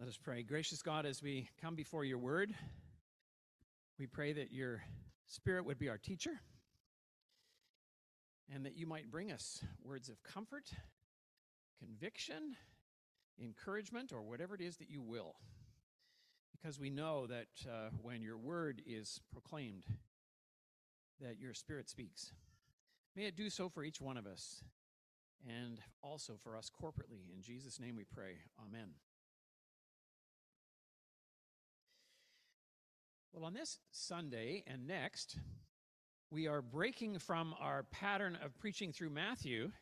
Let us pray. Gracious God, as we come before your word, we pray that your spirit would be our teacher and that you might bring us words of comfort, conviction, encouragement, or whatever it is that you will. Because we know that uh, when your word is proclaimed, that your spirit speaks. May it do so for each one of us and also for us corporately. In Jesus' name we pray. Amen. Well, on this Sunday and next, we are breaking from our pattern of preaching through Matthew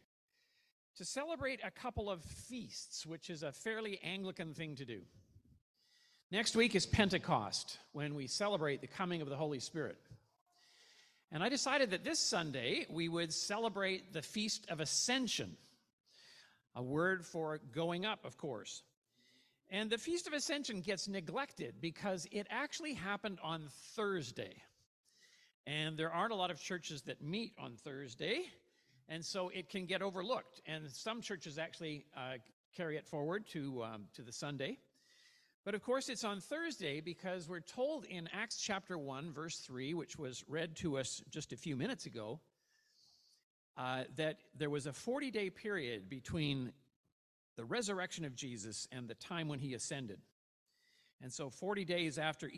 to celebrate a couple of feasts, which is a fairly Anglican thing to do. Next week is Pentecost, when we celebrate the coming of the Holy Spirit. And I decided that this Sunday we would celebrate the Feast of Ascension, a word for going up, of course. And the Feast of Ascension gets neglected because it actually happened on Thursday. And there aren't a lot of churches that meet on Thursday. And so it can get overlooked. And some churches actually uh, carry it forward to, um, to the Sunday. But of course, it's on Thursday because we're told in Acts chapter 1, verse 3, which was read to us just a few minutes ago, uh, that there was a 40 day period between the resurrection of Jesus and the time when he ascended. And so 40 days after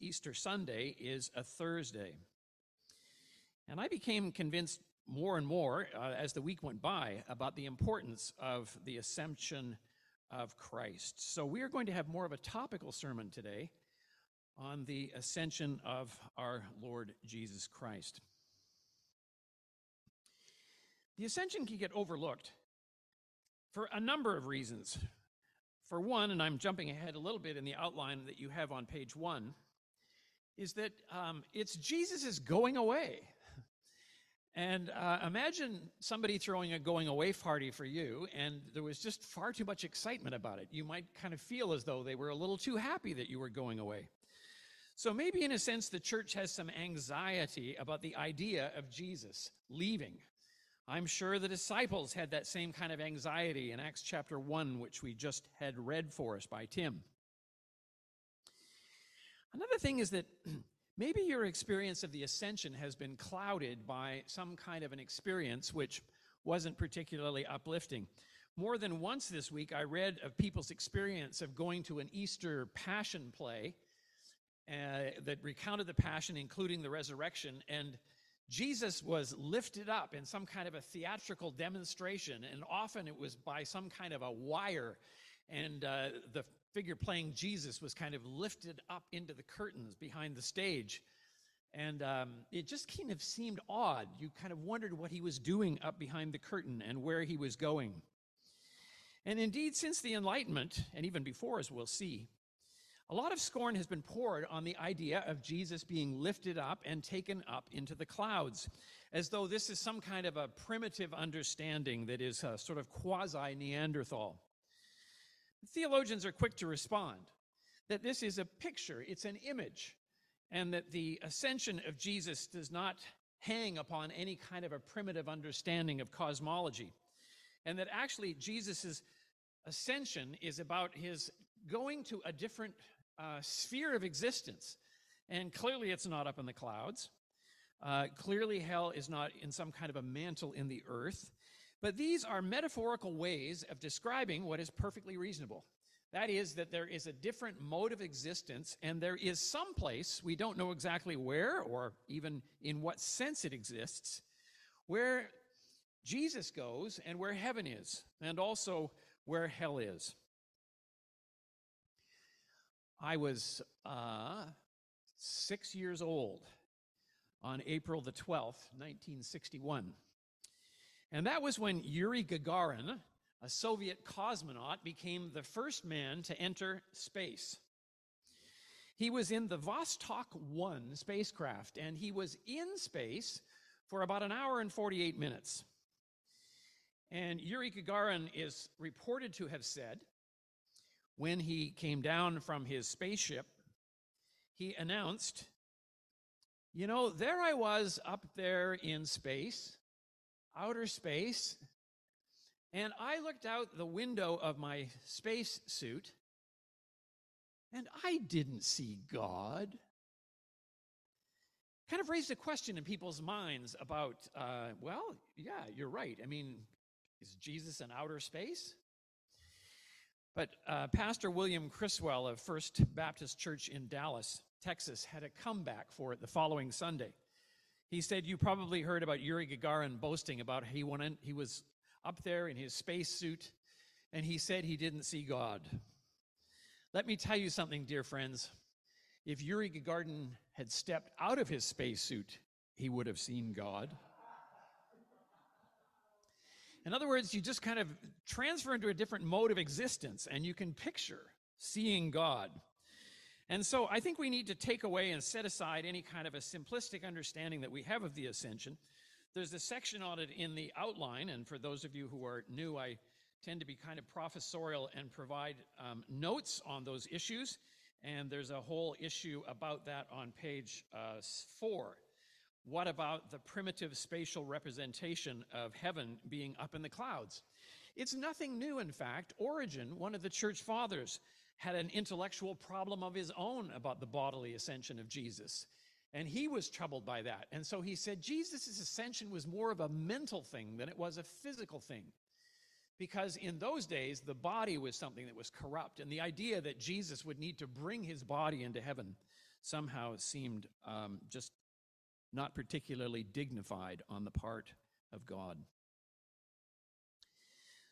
Easter Sunday is a Thursday. And I became convinced more and more uh, as the week went by about the importance of the ascension of Christ. So we are going to have more of a topical sermon today on the ascension of our Lord Jesus Christ. The ascension can get overlooked for a number of reasons. For one, and I'm jumping ahead a little bit in the outline that you have on page one, is that um, it's Jesus' is going away. And uh, imagine somebody throwing a going away party for you, and there was just far too much excitement about it. You might kind of feel as though they were a little too happy that you were going away. So maybe, in a sense, the church has some anxiety about the idea of Jesus leaving I'm sure the disciples had that same kind of anxiety in Acts chapter 1, which we just had read for us by Tim. Another thing is that maybe your experience of the ascension has been clouded by some kind of an experience which wasn't particularly uplifting. More than once this week, I read of people's experience of going to an Easter passion play uh, that recounted the passion, including the resurrection, and Jesus was lifted up in some kind of a theatrical demonstration, and often it was by some kind of a wire, and uh, the figure playing Jesus was kind of lifted up into the curtains behind the stage. And um, it just kind of seemed odd. You kind of wondered what he was doing up behind the curtain and where he was going. And indeed, since the Enlightenment, and even before, as we'll see, a lot of scorn has been poured on the idea of Jesus being lifted up and taken up into the clouds, as though this is some kind of a primitive understanding that is a sort of quasi Neanderthal. Theologians are quick to respond that this is a picture, it's an image, and that the ascension of Jesus does not hang upon any kind of a primitive understanding of cosmology, and that actually Jesus' ascension is about his going to a different uh, sphere of existence. And clearly, it's not up in the clouds. Uh, clearly, hell is not in some kind of a mantle in the earth. But these are metaphorical ways of describing what is perfectly reasonable. That is, that there is a different mode of existence, and there is some place, we don't know exactly where or even in what sense it exists, where Jesus goes and where heaven is, and also where hell is. I was uh, six years old on April the 12th, 1961. And that was when Yuri Gagarin, a Soviet cosmonaut, became the first man to enter space. He was in the Vostok 1 spacecraft, and he was in space for about an hour and 48 minutes. And Yuri Gagarin is reported to have said when he came down from his spaceship, he announced, You know, there I was up there in space, outer space, and I looked out the window of my space suit, and I didn't see God. Kind of raised a question in people's minds about, uh, well, yeah, you're right. I mean, is Jesus in outer space? But uh, Pastor William Criswell of First Baptist Church in Dallas, Texas, had a comeback for it the following Sunday. He said, You probably heard about Yuri Gagarin boasting about he, went he was up there in his spacesuit and he said he didn't see God. Let me tell you something, dear friends. If Yuri Gagarin had stepped out of his spacesuit, he would have seen God. In other words, you just kind of transfer into a different mode of existence and you can picture seeing God. And so I think we need to take away and set aside any kind of a simplistic understanding that we have of the ascension. There's a section on it in the outline, and for those of you who are new, I tend to be kind of professorial and provide um, notes on those issues. And there's a whole issue about that on page uh, four. What about the primitive spatial representation of heaven being up in the clouds? It's nothing new, in fact. Origen, one of the church fathers, had an intellectual problem of his own about the bodily ascension of Jesus. And he was troubled by that. And so he said Jesus' ascension was more of a mental thing than it was a physical thing. Because in those days, the body was something that was corrupt. And the idea that Jesus would need to bring his body into heaven somehow seemed um, just not particularly dignified on the part of God.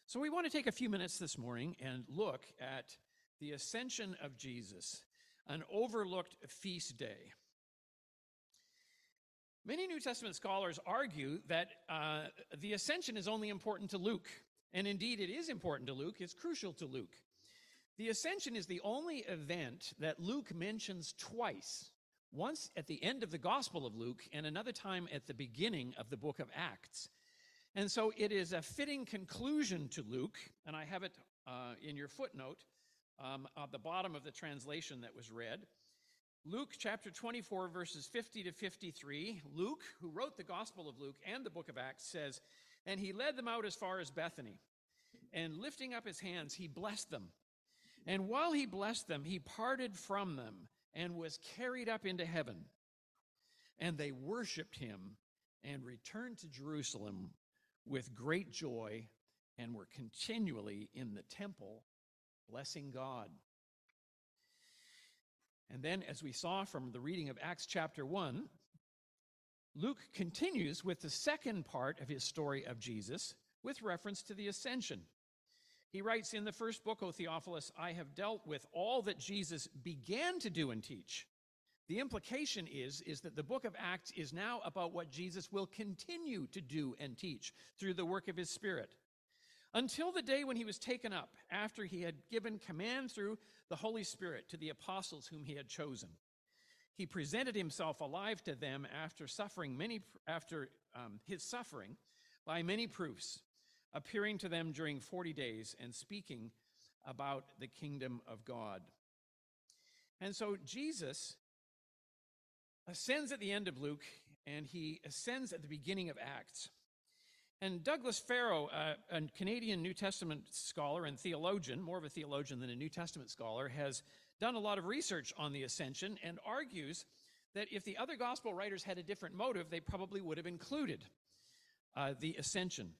So we want to take a few minutes this morning and look at the ascension of Jesus, an overlooked feast day. Many New Testament scholars argue that uh, the ascension is only important to Luke. And indeed, it is important to Luke, it's crucial to Luke. The ascension is the only event that Luke mentions twice once at the end of the Gospel of Luke, and another time at the beginning of the book of Acts. And so it is a fitting conclusion to Luke, and I have it uh, in your footnote um, at the bottom of the translation that was read. Luke chapter 24, verses 50 to 53. Luke, who wrote the Gospel of Luke and the book of Acts, says, And he led them out as far as Bethany. And lifting up his hands, he blessed them. And while he blessed them, he parted from them and was carried up into heaven. And they worshiped him and returned to Jerusalem with great joy and were continually in the temple blessing God. And then, as we saw from the reading of Acts chapter 1, Luke continues with the second part of his story of Jesus with reference to the ascension. He writes in the first book, O Theophilus, I have dealt with all that Jesus began to do and teach. The implication is, is that the book of Acts is now about what Jesus will continue to do and teach through the work of his Spirit until the day when he was taken up, after he had given command through the Holy Spirit to the apostles whom he had chosen. He presented himself alive to them after suffering many, after um, his suffering by many proofs, appearing to them during 40 days and speaking about the kingdom of God. And so Jesus ascends at the end of Luke and he ascends at the beginning of Acts. And Douglas Farrow, uh, a Canadian New Testament scholar and theologian, more of a theologian than a New Testament scholar, has done a lot of research on the ascension and argues that if the other gospel writers had a different motive, they probably would have included uh, the ascension.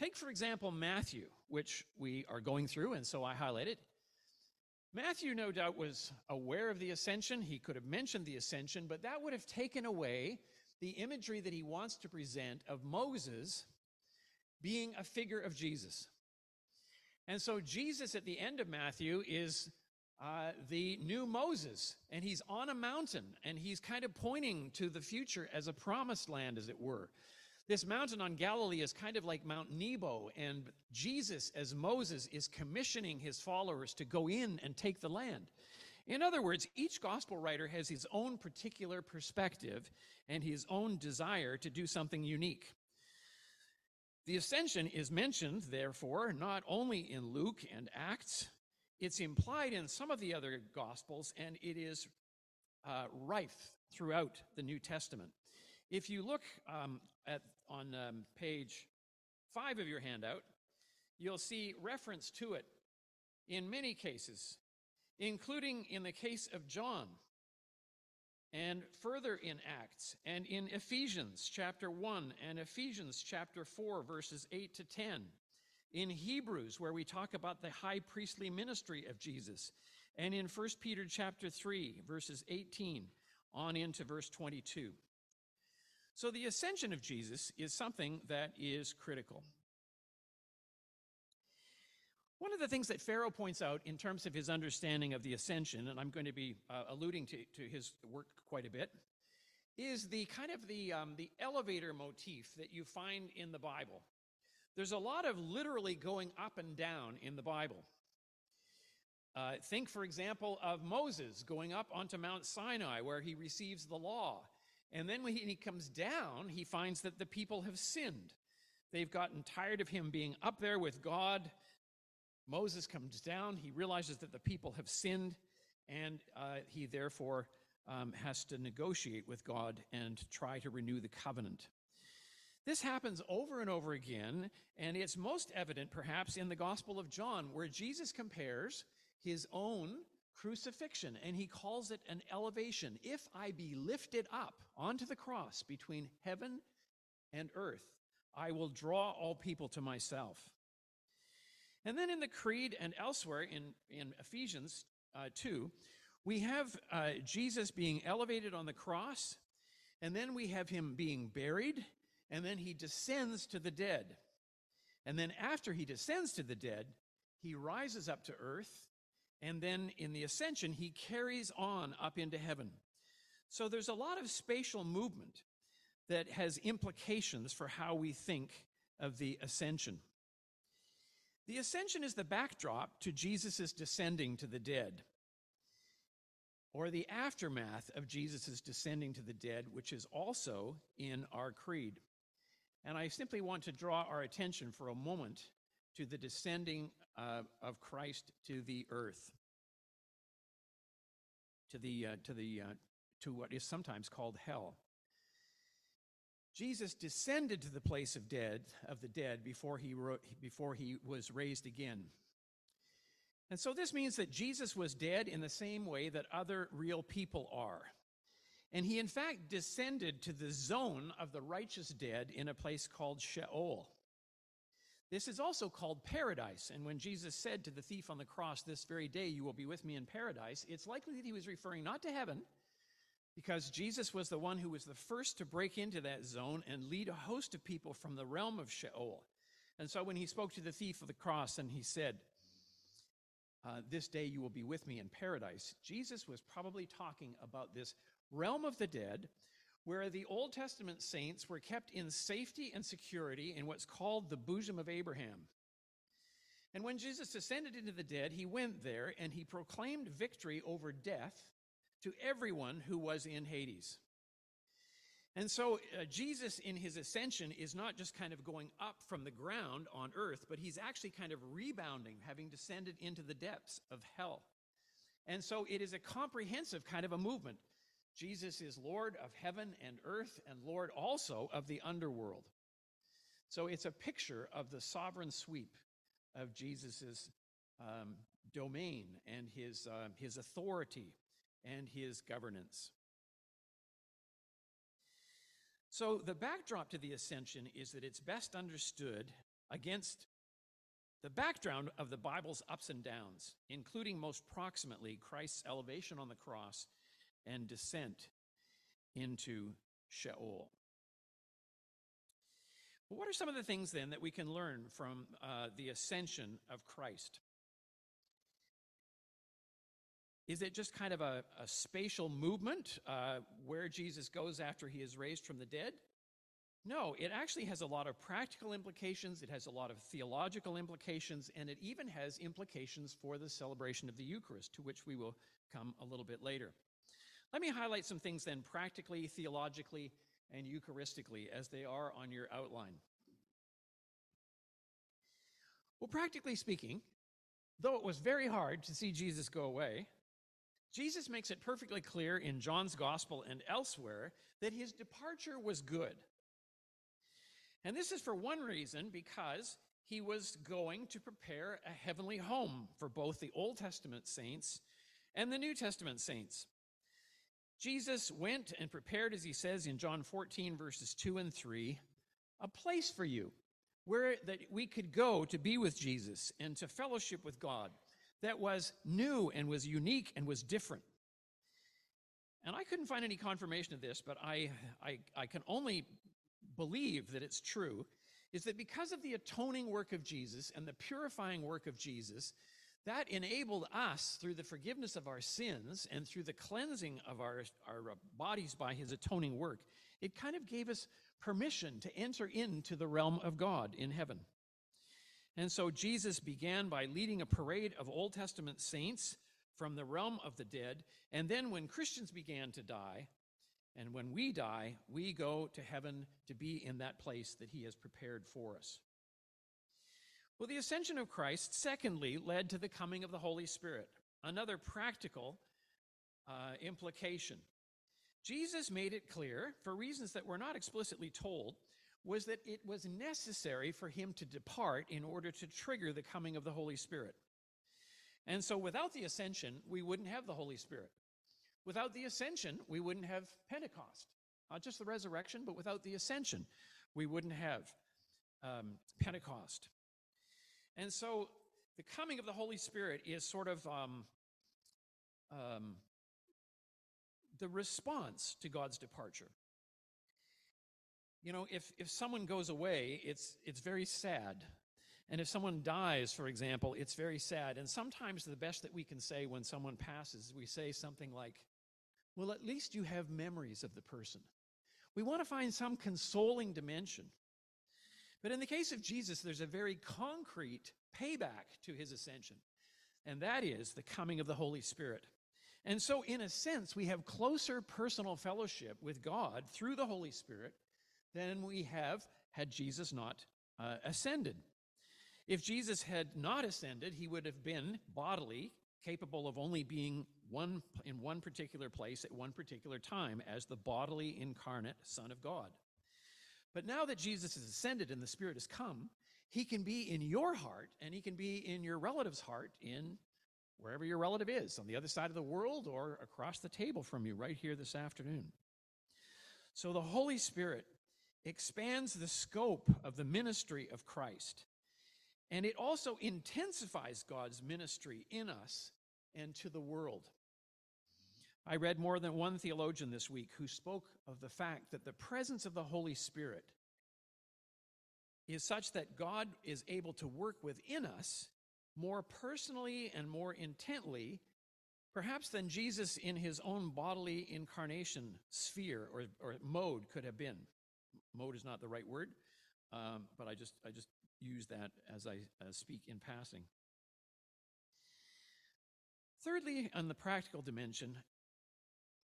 Take, for example, Matthew, which we are going through, and so I highlighted. Matthew, no doubt, was aware of the ascension. He could have mentioned the ascension, but that would have taken away the imagery that he wants to present of Moses being a figure of Jesus. And so Jesus at the end of Matthew is uh, the new Moses, and he's on a mountain, and he's kind of pointing to the future as a promised land, as it were. This mountain on Galilee is kind of like Mount Nebo, and Jesus, as Moses, is commissioning his followers to go in and take the land. In other words, each gospel writer has his own particular perspective and his own desire to do something unique. The ascension is mentioned, therefore, not only in Luke and Acts, it's implied in some of the other Gospels, and it is uh, rife throughout the New Testament. If you look um, at, on um, page five of your handout, you'll see reference to it in many cases including in the case of John, and further in Acts, and in Ephesians chapter 1 and Ephesians chapter 4, verses 8 to 10, in Hebrews, where we talk about the high priestly ministry of Jesus, and in 1 Peter chapter 3, verses 18 on into verse 22. So the ascension of Jesus is something that is critical. One of the things that Farrow points out in terms of his understanding of the ascension, and I'm going to be uh, alluding to, to his work quite a bit, is the kind of the, um, the elevator motif that you find in the Bible. There's a lot of literally going up and down in the Bible. Uh, think, for example, of Moses going up onto Mount Sinai where he receives the law. And then when he comes down, he finds that the people have sinned. They've gotten tired of him being up there with God Moses comes down, he realizes that the people have sinned, and uh, he therefore um, has to negotiate with God and try to renew the covenant. This happens over and over again, and it's most evident perhaps in the Gospel of John, where Jesus compares his own crucifixion and he calls it an elevation. If I be lifted up onto the cross between heaven and earth, I will draw all people to myself. And then in the Creed and elsewhere in, in Ephesians uh, 2, we have uh, Jesus being elevated on the cross, and then we have him being buried, and then he descends to the dead. And then after he descends to the dead, he rises up to earth, and then in the ascension, he carries on up into heaven. So there's a lot of spatial movement that has implications for how we think of the ascension. The ascension is the backdrop to Jesus' descending to the dead, or the aftermath of Jesus' descending to the dead, which is also in our creed. And I simply want to draw our attention for a moment to the descending uh, of Christ to the earth, to the uh, to the uh, to what is sometimes called hell. Jesus descended to the place of dead of the dead before he before he was raised again. And so this means that Jesus was dead in the same way that other real people are. And he in fact descended to the zone of the righteous dead in a place called Sheol. This is also called paradise. And when Jesus said to the thief on the cross, This very day you will be with me in paradise, it's likely that he was referring not to heaven, because Jesus was the one who was the first to break into that zone and lead a host of people from the realm of Sheol. And so when he spoke to the thief of the cross and he said, uh, This day you will be with me in paradise, Jesus was probably talking about this realm of the dead where the Old Testament saints were kept in safety and security in what's called the bosom of Abraham. And when Jesus ascended into the dead, he went there and he proclaimed victory over death to everyone who was in Hades. And so uh, Jesus in his ascension is not just kind of going up from the ground on earth, but he's actually kind of rebounding, having descended into the depths of hell. And so it is a comprehensive kind of a movement. Jesus is Lord of heaven and earth and Lord also of the underworld. So it's a picture of the sovereign sweep of Jesus's um, domain and his, uh, his authority and his governance. So, the backdrop to the ascension is that it's best understood against the background of the Bible's ups and downs, including most proximately Christ's elevation on the cross and descent into Sheol. What are some of the things then that we can learn from uh, the ascension of Christ? Is it just kind of a, a spatial movement uh, where Jesus goes after he is raised from the dead? No, it actually has a lot of practical implications, it has a lot of theological implications, and it even has implications for the celebration of the Eucharist, to which we will come a little bit later. Let me highlight some things then, practically, theologically, and Eucharistically, as they are on your outline. Well, practically speaking, though it was very hard to see Jesus go away, Jesus makes it perfectly clear in John's gospel and elsewhere that his departure was good. And this is for one reason because he was going to prepare a heavenly home for both the Old Testament saints and the New Testament saints. Jesus went and prepared, as he says in John 14, verses 2 and 3, a place for you where that we could go to be with Jesus and to fellowship with God that was new and was unique and was different. And I couldn't find any confirmation of this, but I, I, I can only believe that it's true, is that because of the atoning work of Jesus and the purifying work of Jesus, that enabled us through the forgiveness of our sins and through the cleansing of our, our uh, bodies by his atoning work, it kind of gave us permission to enter into the realm of God in heaven. And so Jesus began by leading a parade of Old Testament saints from the realm of the dead. And then when Christians began to die, and when we die, we go to heaven to be in that place that he has prepared for us. Well, the ascension of Christ, secondly, led to the coming of the Holy Spirit, another practical uh, implication. Jesus made it clear, for reasons that were not explicitly told, was that it was necessary for him to depart in order to trigger the coming of the Holy Spirit. And so without the ascension, we wouldn't have the Holy Spirit. Without the ascension, we wouldn't have Pentecost. Not just the resurrection, but without the ascension, we wouldn't have um, Pentecost. And so the coming of the Holy Spirit is sort of um, um, the response to God's departure. You know, if, if someone goes away, it's, it's very sad. And if someone dies, for example, it's very sad. And sometimes the best that we can say when someone passes, we say something like, well, at least you have memories of the person. We want to find some consoling dimension. But in the case of Jesus, there's a very concrete payback to his ascension, and that is the coming of the Holy Spirit. And so, in a sense, we have closer personal fellowship with God through the Holy Spirit than we have had Jesus not uh, ascended. If Jesus had not ascended, he would have been bodily capable of only being one in one particular place at one particular time as the bodily incarnate Son of God. But now that Jesus is ascended and the Spirit has come, he can be in your heart and he can be in your relative's heart in wherever your relative is, on the other side of the world or across the table from you right here this afternoon. So the Holy Spirit expands the scope of the ministry of Christ. And it also intensifies God's ministry in us and to the world. I read more than one theologian this week who spoke of the fact that the presence of the Holy Spirit is such that God is able to work within us more personally and more intently, perhaps than Jesus in his own bodily incarnation sphere or, or mode could have been. Mode is not the right word, um, but I just I just use that as I uh, speak in passing. Thirdly, on the practical dimension,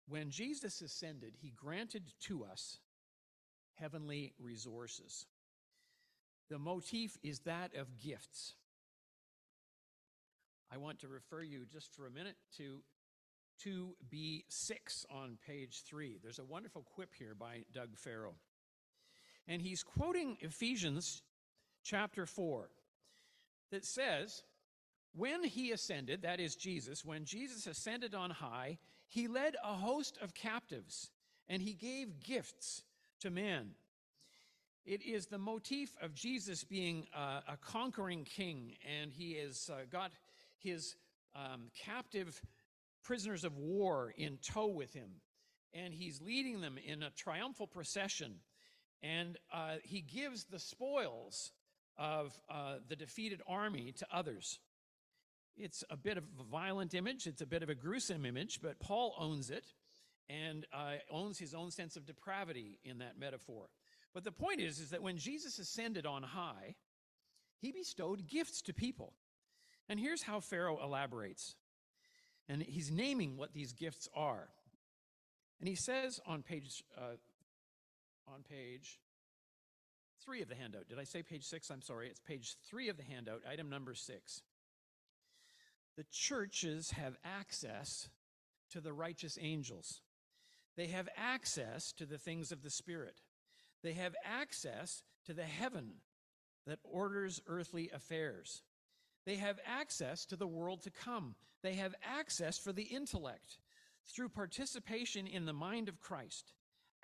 when Jesus ascended, he granted to us heavenly resources. The motif is that of gifts. I want to refer you just for a minute to 2b6 on page 3. There's a wonderful quip here by Doug Farrow. And he's quoting Ephesians chapter 4 that says, When he ascended, that is Jesus, when Jesus ascended on high, he led a host of captives and he gave gifts to men. It is the motif of Jesus being a, a conquering king, and he has uh, got his um, captive prisoners of war in tow with him, and he's leading them in a triumphal procession, and uh, he gives the spoils of uh, the defeated army to others. It's a bit of a violent image, it's a bit of a gruesome image, but Paul owns it and uh, owns his own sense of depravity in that metaphor. But the point is, is that when Jesus ascended on high, he bestowed gifts to people. And here's how Farrow elaborates. And he's naming what these gifts are. And he says on page, uh, on page three of the handout. Did I say page six? I'm sorry. It's page three of the handout, item number six. The churches have access to the righteous angels. They have access to the things of the Spirit. They have access to the heaven that orders earthly affairs. They have access to the world to come. They have access for the intellect through participation in the mind of Christ,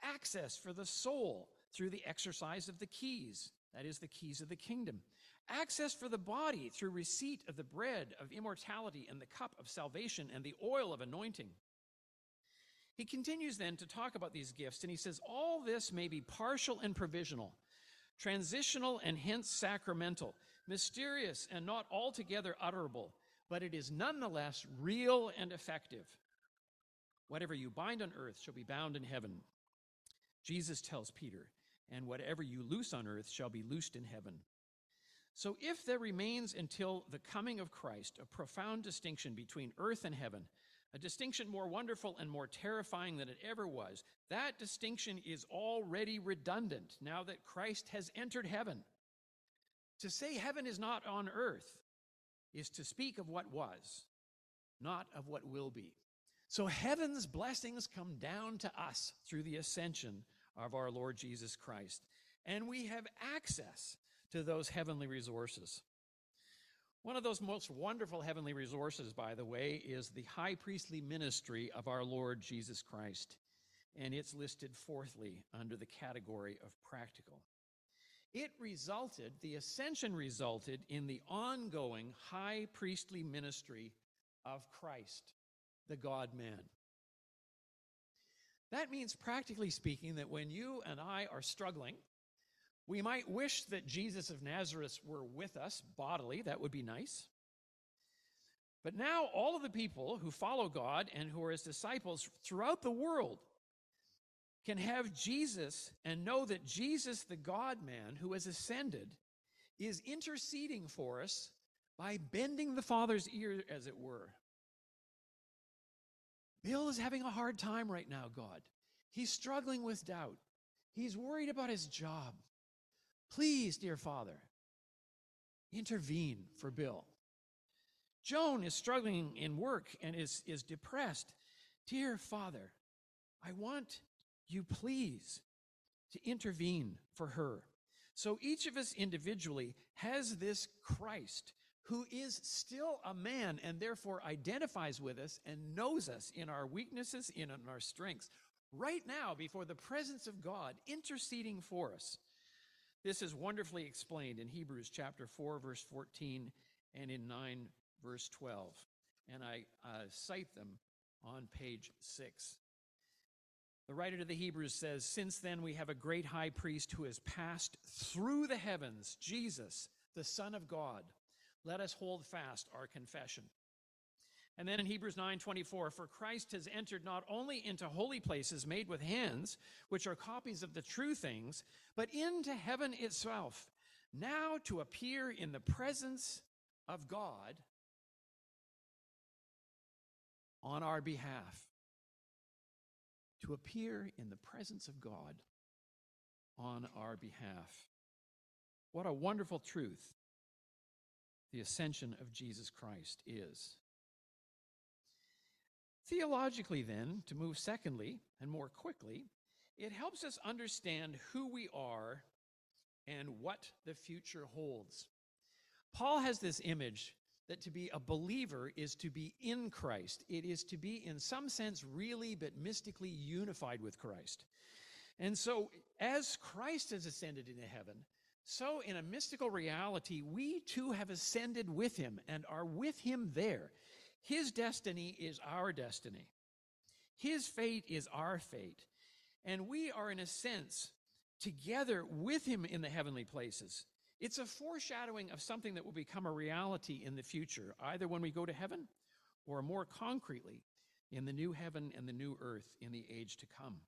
access for the soul through the exercise of the keys, that is, the keys of the kingdom, access for the body through receipt of the bread of immortality and the cup of salvation and the oil of anointing. He continues then to talk about these gifts, and he says, All this may be partial and provisional, transitional and hence sacramental, mysterious and not altogether utterable, but it is nonetheless real and effective. Whatever you bind on earth shall be bound in heaven. Jesus tells Peter, and whatever you loose on earth shall be loosed in heaven. So, if there remains until the coming of Christ a profound distinction between earth and heaven, a distinction more wonderful and more terrifying than it ever was, that distinction is already redundant now that Christ has entered heaven. To say heaven is not on earth is to speak of what was, not of what will be. So heaven's blessings come down to us through the ascension of our Lord Jesus Christ, and we have access to those heavenly resources. One of those most wonderful heavenly resources, by the way, is the high priestly ministry of our Lord Jesus Christ, and it's listed fourthly under the category of practical. It resulted, the ascension resulted in the ongoing high priestly ministry of Christ, the God man. That means, practically speaking, that when you and I are struggling, we might wish that Jesus of Nazareth were with us bodily. That would be nice. But now, all of the people who follow God and who are his disciples throughout the world can have Jesus and know that Jesus, the God man who has ascended, is interceding for us by bending the Father's ear, as it were. Bill is having a hard time right now, God. He's struggling with doubt. He's worried about his job. Please, dear Father, intervene for Bill. Joan is struggling in work and is, is depressed. Dear Father, I want you please to intervene for her. So each of us individually has this Christ who is still a man and therefore identifies with us and knows us in our weaknesses, in our strengths, right now before the presence of God, interceding for us. This is wonderfully explained in Hebrews chapter 4, verse 14, and in 9, verse 12. And I uh, cite them on page 6. The writer to the Hebrews says, Since then we have a great high priest who has passed through the heavens, Jesus, the Son of God. Let us hold fast our confession. And then in Hebrews 9:24, for Christ has entered not only into holy places made with hands, which are copies of the true things, but into heaven itself, now to appear in the presence of God on our behalf to appear in the presence of God on our behalf. What a wonderful truth the ascension of Jesus Christ is. Theologically, then, to move secondly and more quickly, it helps us understand who we are and what the future holds. Paul has this image that to be a believer is to be in Christ. It is to be, in some sense, really but mystically unified with Christ. And so, as Christ has ascended into heaven, so in a mystical reality, we too have ascended with him and are with him there. His destiny is our destiny, his fate is our fate. And we are, in a sense, together with him in the heavenly places. It's a foreshadowing of something that will become a reality in the future, either when we go to heaven or more concretely in the new heaven and the new earth in the age to come.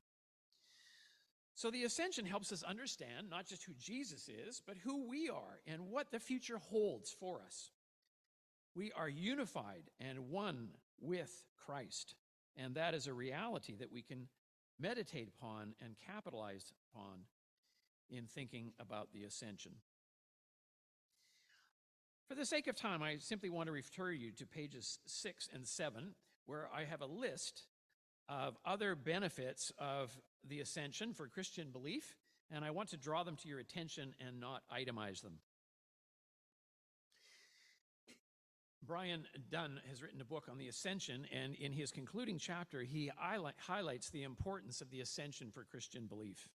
So the ascension helps us understand not just who Jesus is, but who we are and what the future holds for us. We are unified and one with Christ, and that is a reality that we can meditate upon and capitalize upon in thinking about the ascension. For the sake of time, I simply want to refer you to pages six and seven, where I have a list of other benefits of the ascension for Christian belief, and I want to draw them to your attention and not itemize them. Brian Donne has written a book on the ascension, and in his concluding chapter, he highlights the importance of the ascension for Christian belief.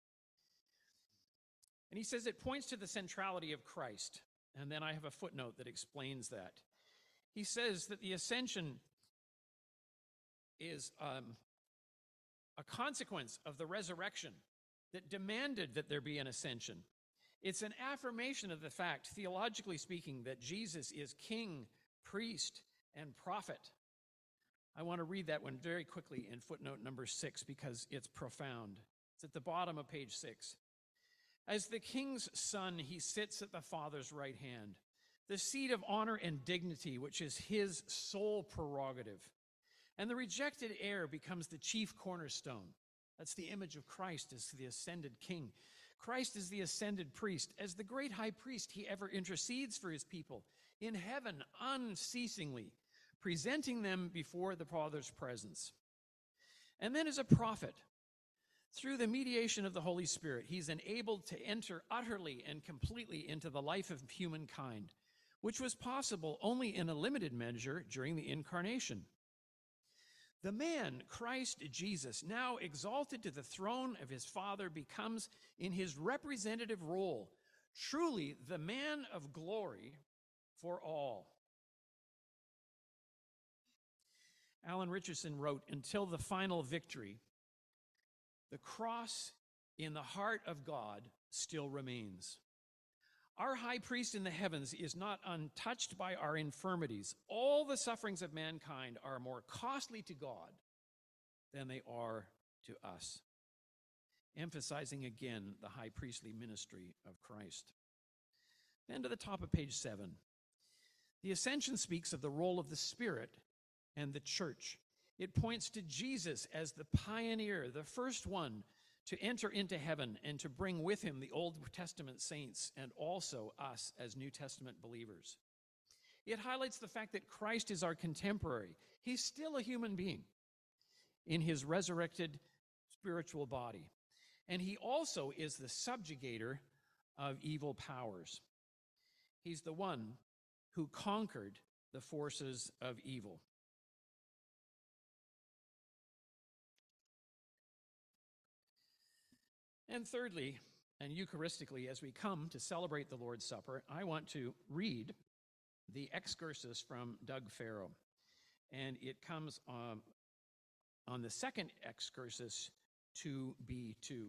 And he says it points to the centrality of Christ. And then I have a footnote that explains that. He says that the ascension is um, a consequence of the resurrection that demanded that there be an ascension. It's an affirmation of the fact, theologically speaking, that Jesus is king, priest, and prophet. I want to read that one very quickly in footnote number six because it's profound. It's at the bottom of page six. As the king's son, he sits at the Father's right hand, the seat of honor and dignity, which is his sole prerogative. And the rejected heir becomes the chief cornerstone. That's the image of Christ as the ascended king. Christ is the ascended priest. As the great high priest, he ever intercedes for his people in heaven unceasingly, presenting them before the Father's presence. And then as a prophet, through the mediation of the Holy Spirit, he's enabled to enter utterly and completely into the life of humankind, which was possible only in a limited measure during the incarnation. The man, Christ Jesus, now exalted to the throne of his Father, becomes, in his representative role, truly the man of glory for all. Alan Richardson wrote Until the final victory, the cross in the heart of God still remains. Our high priest in the heavens is not untouched by our infirmities. All the sufferings of mankind are more costly to God than they are to us. Emphasizing again the high priestly ministry of Christ. Then to the top of page seven. The ascension speaks of the role of the Spirit and the church. It points to Jesus as the pioneer, the first one to enter into heaven and to bring with him the Old Testament saints and also us as New Testament believers. It highlights the fact that Christ is our contemporary. He's still a human being in his resurrected spiritual body. And he also is the subjugator of evil powers. He's the one who conquered the forces of evil. And thirdly, and Eucharistically, as we come to celebrate the Lord's Supper, I want to read the excursus from Doug Farrow. And it comes um, on the second excursus 2b2.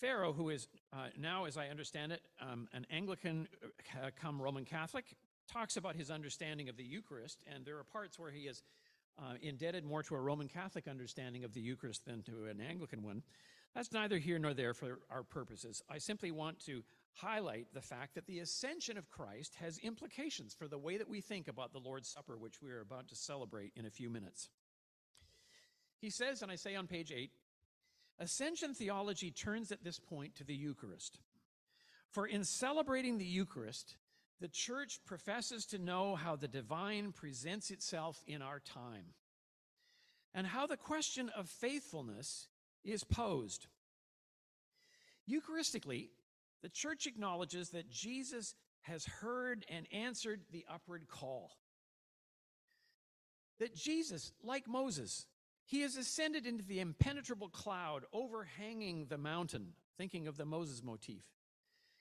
Farrow, who is uh, now, as I understand it, um, an Anglican uh, come Roman Catholic, talks about his understanding of the Eucharist, and there are parts where he is uh, indebted more to a Roman Catholic understanding of the Eucharist than to an Anglican one. That's neither here nor there for our purposes. I simply want to highlight the fact that the ascension of Christ has implications for the way that we think about the Lord's Supper, which we are about to celebrate in a few minutes. He says, and I say on page 8, ascension theology turns at this point to the Eucharist. For in celebrating the Eucharist, the church professes to know how the divine presents itself in our time and how the question of faithfulness is posed. Eucharistically, the church acknowledges that Jesus has heard and answered the upward call. That Jesus, like Moses, he has ascended into the impenetrable cloud overhanging the mountain, thinking of the Moses motif.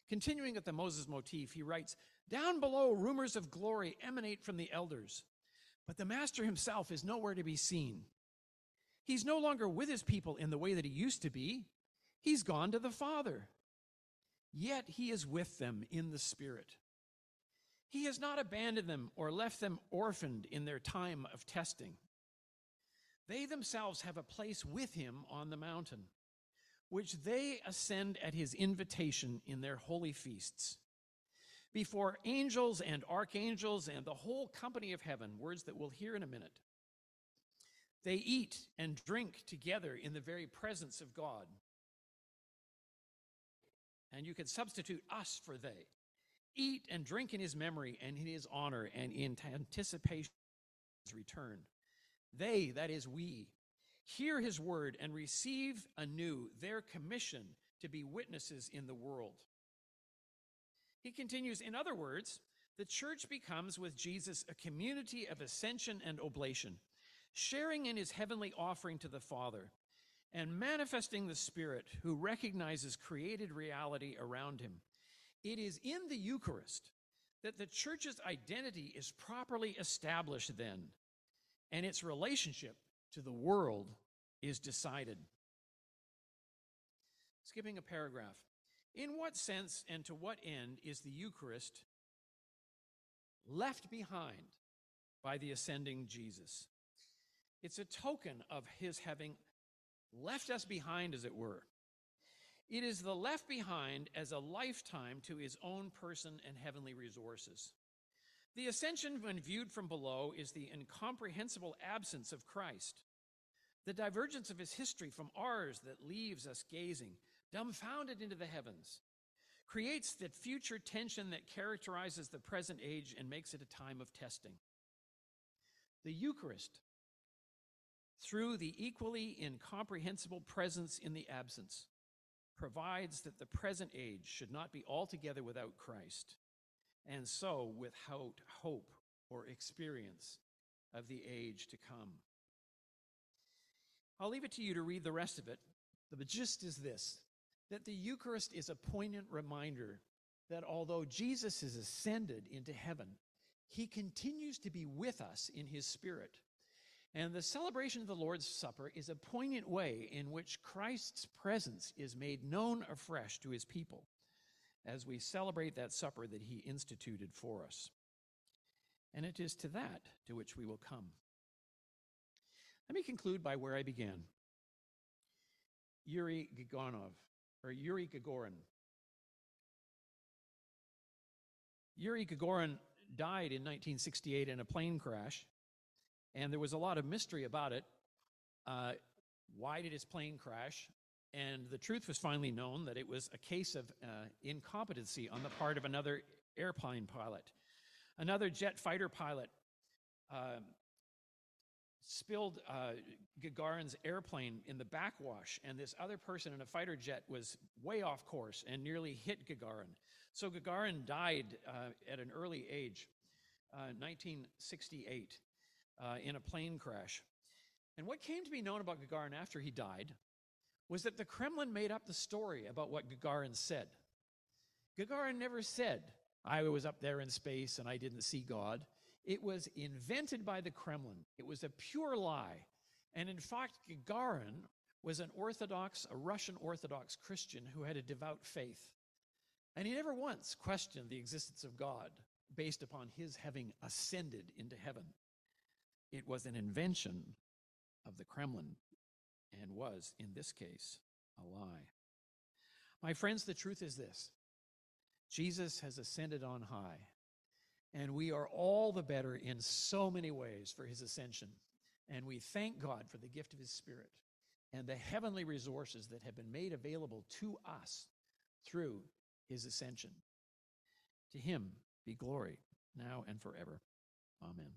Continuing at the Moses motif, he writes, Down below, rumors of glory emanate from the elders, but the master himself is nowhere to be seen. He's no longer with his people in the way that he used to be. He's gone to the Father. Yet he is with them in the Spirit. He has not abandoned them or left them orphaned in their time of testing. They themselves have a place with him on the mountain which they ascend at his invitation in their holy feasts. Before angels and archangels and the whole company of heaven, words that we'll hear in a minute, they eat and drink together in the very presence of God. And you could substitute us for they. Eat and drink in his memory and in his honor and in anticipation of his return. They, that is we, hear his word and receive anew their commission to be witnesses in the world. He continues, in other words, the church becomes with Jesus a community of ascension and oblation, sharing in his heavenly offering to the Father and manifesting the Spirit who recognizes created reality around him. It is in the Eucharist that the church's identity is properly established, then, and its relationship to the world is decided. Skipping a paragraph. In what sense and to what end is the Eucharist left behind by the ascending Jesus? It's a token of his having left us behind, as it were. It is the left behind as a lifetime to his own person and heavenly resources. The ascension, when viewed from below, is the incomprehensible absence of Christ, the divergence of his history from ours that leaves us gazing, dumbfounded into the heavens, creates that future tension that characterizes the present age and makes it a time of testing. The Eucharist, through the equally incomprehensible presence in the absence, provides that the present age should not be altogether without Christ, and so without hope or experience of the age to come. I'll leave it to you to read the rest of it. The gist is this that the Eucharist is a poignant reminder that although Jesus is ascended into heaven, he continues to be with us in his spirit and the celebration of the Lord's Supper is a poignant way in which Christ's presence is made known afresh to his people as we celebrate that supper that he instituted for us. And it is to that to which we will come. Let me conclude by where I began. Yuri Gagarinov, or Yuri Gagarin. Yuri Gagarin died in 1968 in a plane crash and there was a lot of mystery about it. Uh, why did his plane crash? And the truth was finally known that it was a case of uh, incompetency on the part of another airplane pilot. Another jet fighter pilot uh, spilled uh, Gagarin's airplane in the backwash, and this other person in a fighter jet was way off course and nearly hit Gagarin. So Gagarin died uh, at an early age, 1968. Uh, uh, in a plane crash. And what came to be known about Gagarin after he died was that the Kremlin made up the story about what Gagarin said. Gagarin never said, I was up there in space and I didn't see God. It was invented by the Kremlin. It was a pure lie. And in fact, Gagarin was an Orthodox, a Russian Orthodox Christian who had a devout faith. And he never once questioned the existence of God based upon his having ascended into heaven. It was an invention of the Kremlin and was, in this case, a lie. My friends, the truth is this Jesus has ascended on high, and we are all the better in so many ways for his ascension. And we thank God for the gift of his Spirit and the heavenly resources that have been made available to us through his ascension. To him be glory now and forever. Amen.